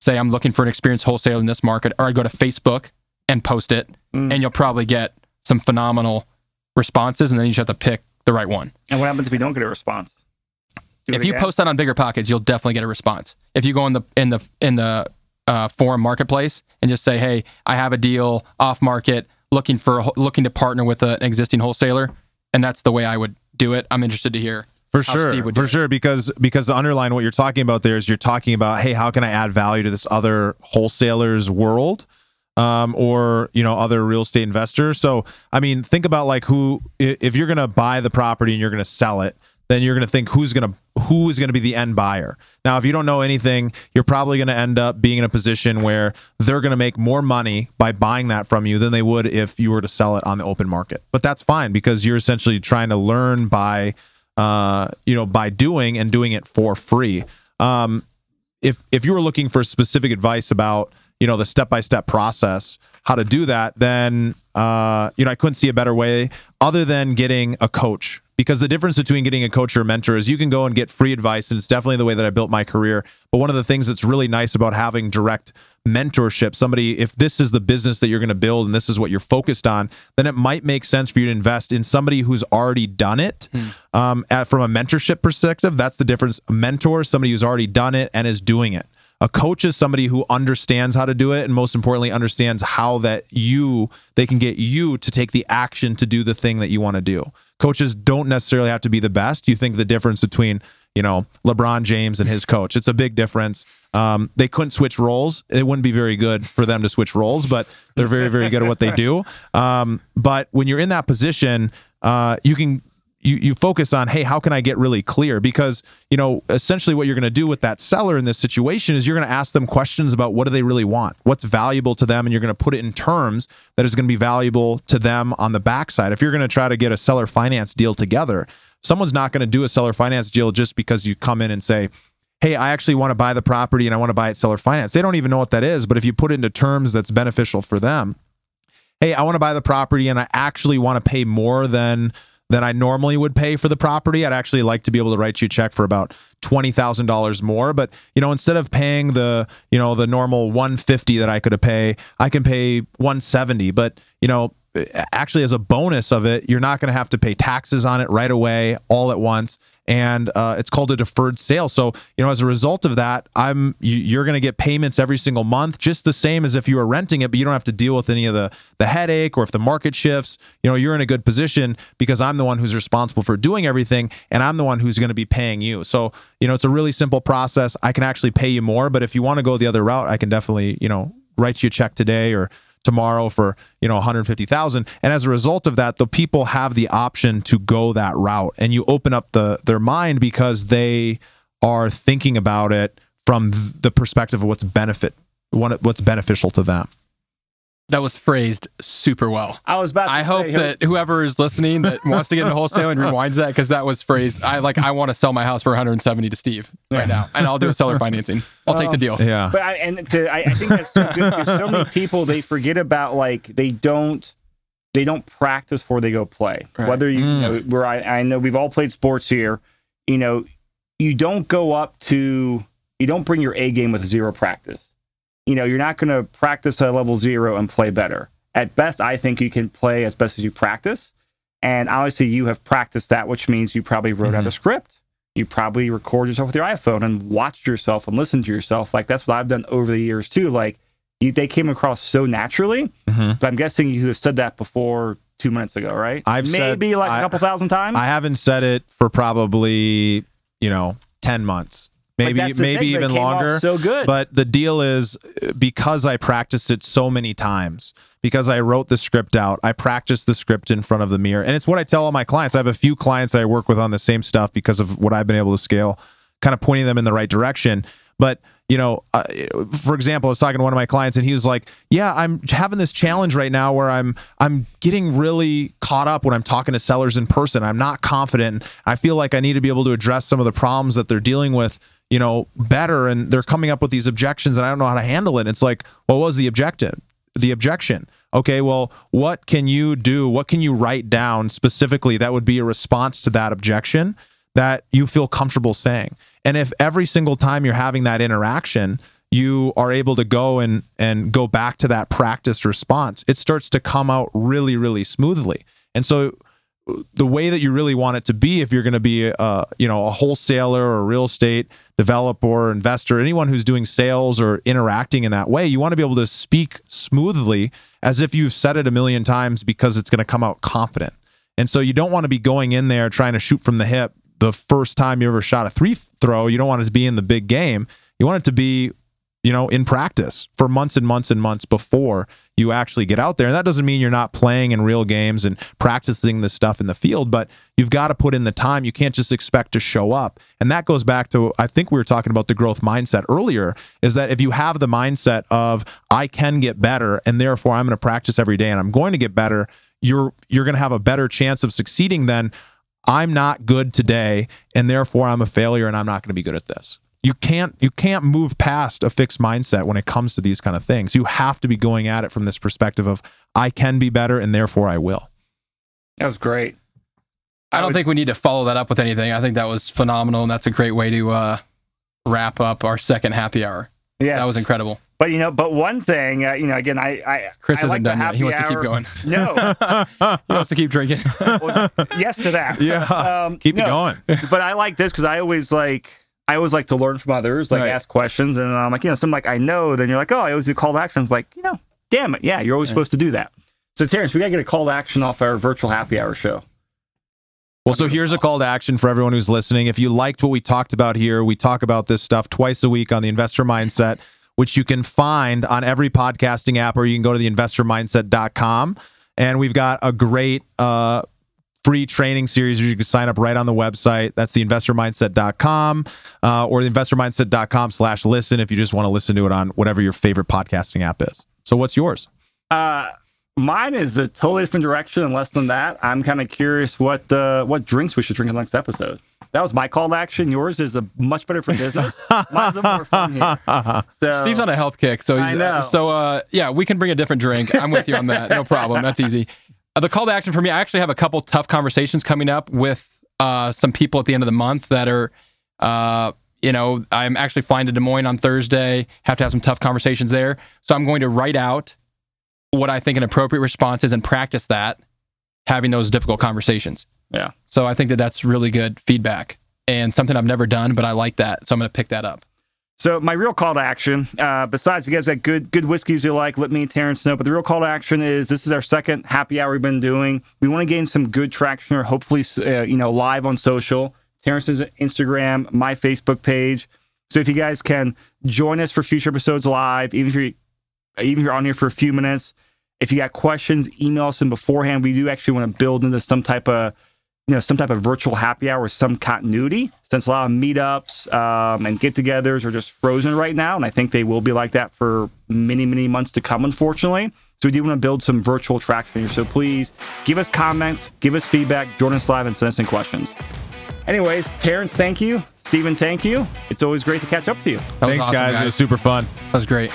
say I'm looking for an experienced wholesaler in this market, or I'd go to Facebook and post it, Mm. and you'll probably get some phenomenal responses, and then you just have to pick the right one. And what happens if you don't get a response? If you again? post that on BiggerPockets, you'll definitely get a response. If you go in the in the in the uh, forum marketplace and just say, "Hey, I have a deal off market, looking for looking to partner with an existing wholesaler," and that's the way I would do it. I'm interested to hear For sure, Steve would do for it. sure, because because the underline what you're talking about there is you're talking about, hey, how can I add value to this other wholesalers world, um, or you know other real estate investors. So I mean, think about like who if you're gonna buy the property and you're gonna sell it, then you're gonna think who's gonna who is gonna be the end buyer. Now, if you don't know anything, you're probably gonna end up being in a position where they're gonna make more money by buying that from you than they would if you were to sell it on the open market. But that's fine because you're essentially trying to learn by uh, you know, by doing and doing it for free. Um, if if you were looking for specific advice about you know the step by step process, how to do that, then uh, you know I couldn't see a better way other than getting a coach. Because the difference between getting a coach or a mentor is you can go and get free advice, and it's definitely the way that I built my career. But one of the things that's really nice about having direct mentorship, somebody, if this is the business that you're going to build and this is what you're focused on, then it might make sense for you to invest in somebody who's already done it. Um, at, from a mentorship perspective, that's the difference. A mentor, somebody who's already done it and is doing it. A coach is somebody who understands how to do it and most importantly understands how that you they can get you to take the action to do the thing that you want to do. Coaches don't necessarily have to be the best. You think the difference between you know LeBron James and his coach. It's a big difference. Um, they couldn't switch roles. It wouldn't be very good for them to switch roles, but they're very very good at what they do. Um, but when you're in that position, uh, you can you you focus on hey how can i get really clear because you know essentially what you're going to do with that seller in this situation is you're going to ask them questions about what do they really want what's valuable to them and you're going to put it in terms that is going to be valuable to them on the backside if you're going to try to get a seller finance deal together someone's not going to do a seller finance deal just because you come in and say hey, I actually want to buy the property and I want to buy it seller finance. They don't even know what that is, but if you put it into terms that's beneficial for them, hey, I want to buy the property and I actually want to pay more than than I normally would pay for the property. I'd actually like to be able to write you a check for about twenty thousand dollars more. But you know, instead of paying the you know the normal one fifty that I could have pay, I can pay one seventy. But you know, actually as a bonus of it, you're not going to have to pay taxes on it right away, all at once. And uh, it's called a deferred sale. So, you know, as a result of that, I'm you, you're going to get payments every single month, just the same as if you were renting it, but you don't have to deal with any of the the headache or if the market shifts. You know, you're in a good position because I'm the one who's responsible for doing everything, and I'm the one who's going to be paying you. So, you know, it's a really simple process. I can actually pay you more, but if you want to go the other route, I can definitely, you know, write you a check today or tomorrow for you know 150,000 and as a result of that the people have the option to go that route. And you open up the their mind because they are thinking about it from the perspective of what's benefit what what's beneficial to them That was phrased super well. I was about. To I say, hope hey, that whoever is listening that wants to get into wholesale and rewinds that because that was phrased. I like. I want to sell my house for 170 to Steve right now, and I'll do a seller financing. I'll take the deal. yeah But I, and to, I, I think that's so good because so many people they forget about like they don't they don't practice before they go play. Right. Whether you, Mm. know where I, I know we've all played sports here, you know, you don't go up to you don't bring your A game with zero practice. You know, you're not going to practice at level zero and play better. At best, I think you can play as best as you practice. And obviously, you have practiced that, which means you probably wrote out a script. You probably record yourself with your iPhone and watched yourself and listened to yourself. Like that's what I've done over the years too. Like you, they came across so naturally. Mhm. But I'm guessing you have said that before two minutes ago, right? I've said- maybe like a I- couple thousand times. I haven't said it for probably, you know, 10 months. Maybe maybe thing, even longer. So good. But the deal is because I practiced it so many times, because I wrote the script out, I practiced the script in front of the mirror. And it's what I tell all my clients. I have a few clients that I work with on the same stuff because of what I've been able to scale, kind of pointing them in the right direction. But, you know, uh, for example, I was talking to one of my clients and he was like, "Yeah, I'm having this challenge right now where I'm I'm getting really caught up when I'm talking to sellers in person. I'm not confident. I feel like I need to be able to address some of the problems that they're dealing with you know, better and they're coming up with these objections and I don't know how to handle it. It's like, what was the objective? The objection. Okay, well, what can you do? What can you write down specifically that would be a response to that objection that you feel comfortable saying? And if every single time you're having that interaction, you are able to go and and go back to that practice response, it starts to come out really, really smoothly. And so the way that you really want it to be if you're going to be a you know a wholesaler or a real estate developer or investor anyone who's doing sales or interacting in that way you want to be able to speak smoothly as if you've said it a million times because it's going to come out confident. And so you don't want to be going in there trying to shoot from the hip the first time you ever shot a three throw. You don't want it to be in the big game. You want it to be you know, in practice for months and months and months before you actually get out there. And that doesn't mean you're not playing in real games and practicing this stuff in the field, but you've got to put in the time. You can't just expect to show up. And that goes back to, I think we were talking about the growth mindset earlier, is that if you have the mindset of, I can get better and therefore I'm going to practice every day and I'm going to get better, you're, you're going to have a better chance of succeeding than I'm not good today and therefore I'm a failure and I'm not going to be good at this you can't you can't move past a fixed mindset when it comes to these kind of things you have to be going at it from this perspective of i can be better and therefore i will that was great. I I don't would- think we need to follow that up with anything. I think that was phenomenal, and that's a great way to uh, wrap up our second happy hour. Yeah, That was incredible. But you know, but one thing, uh, you know, again, I, I Chris I isn't like the done yet. He happy wants to keep going. No, he wants to keep drinking. well, yes to that. yeah Um, keep no, it going But I like this because I always like. I always like to learn from others, like Right. ask questions, and I'm like, you know, something like I know. Then you're like, oh, I always do call to actions. Like, you know, damn it, yeah, you're always supposed to do that. So Terrence, we gotta get a call to action off our virtual happy hour show. well so here's a call to action for everyone who's listening if you liked what we talked about here we talk about this stuff twice a week on the investor mindset which you can find on every podcasting app or you can go to the investormindset.com and we've got a great uh free training series you can sign up right on the website that's the investormindset.com uh, or the investormindset.com slash listen if you just want to listen to it on whatever your favorite podcasting app is so what's yours Uh, mine is a totally different direction and less than that. I'm kind of curious what uh, what drinks we should drink in the next episode. That was my call to action. Yours is a much better for business. Mine's a more fun here. So, Steve's on a health kick, so he's I know. so uh, yeah, we can bring a different drink. I'm with you on that. No problem. That's easy. The call to action for me, I actually have a couple tough conversations coming up with uh, some people at the end of the month that are, uh, you know, I'm actually flying to Des Moines on Thursday. Have to have some tough conversations there. So I'm going to write out what I think an appropriate response is and practice that, having those difficult conversations. Yeah. So I think that that's really good feedback and something I've never done, but I like that. So I'm going to pick that up. So my real call to action, uh, besides if you guys got good good whiskeys you like, let me and Terrence know. But the real call to action is this is our second happy hour we've been doing. We want to gain some good traction, or hopefully, uh, you know, live on social. Terrence's Instagram, my Facebook page. So if you guys can join us for future episodes live, even if you're even if you're on here for a few minutes, if you got questions, email us in beforehand. We do actually want to build into some type of you know some type of virtual happy hour with some continuity since a lot of meetups um, and get-togethers are just frozen right now and i think they will be like that for many many months to come unfortunately. So we do want to build some virtual traction here so please give us comments give us feedback join us live and send us some questions. Anyways terrence thank you. Stephen thank you. It's always great to catch up with you. That was thanks awesome, guys. It was super fun. That was great.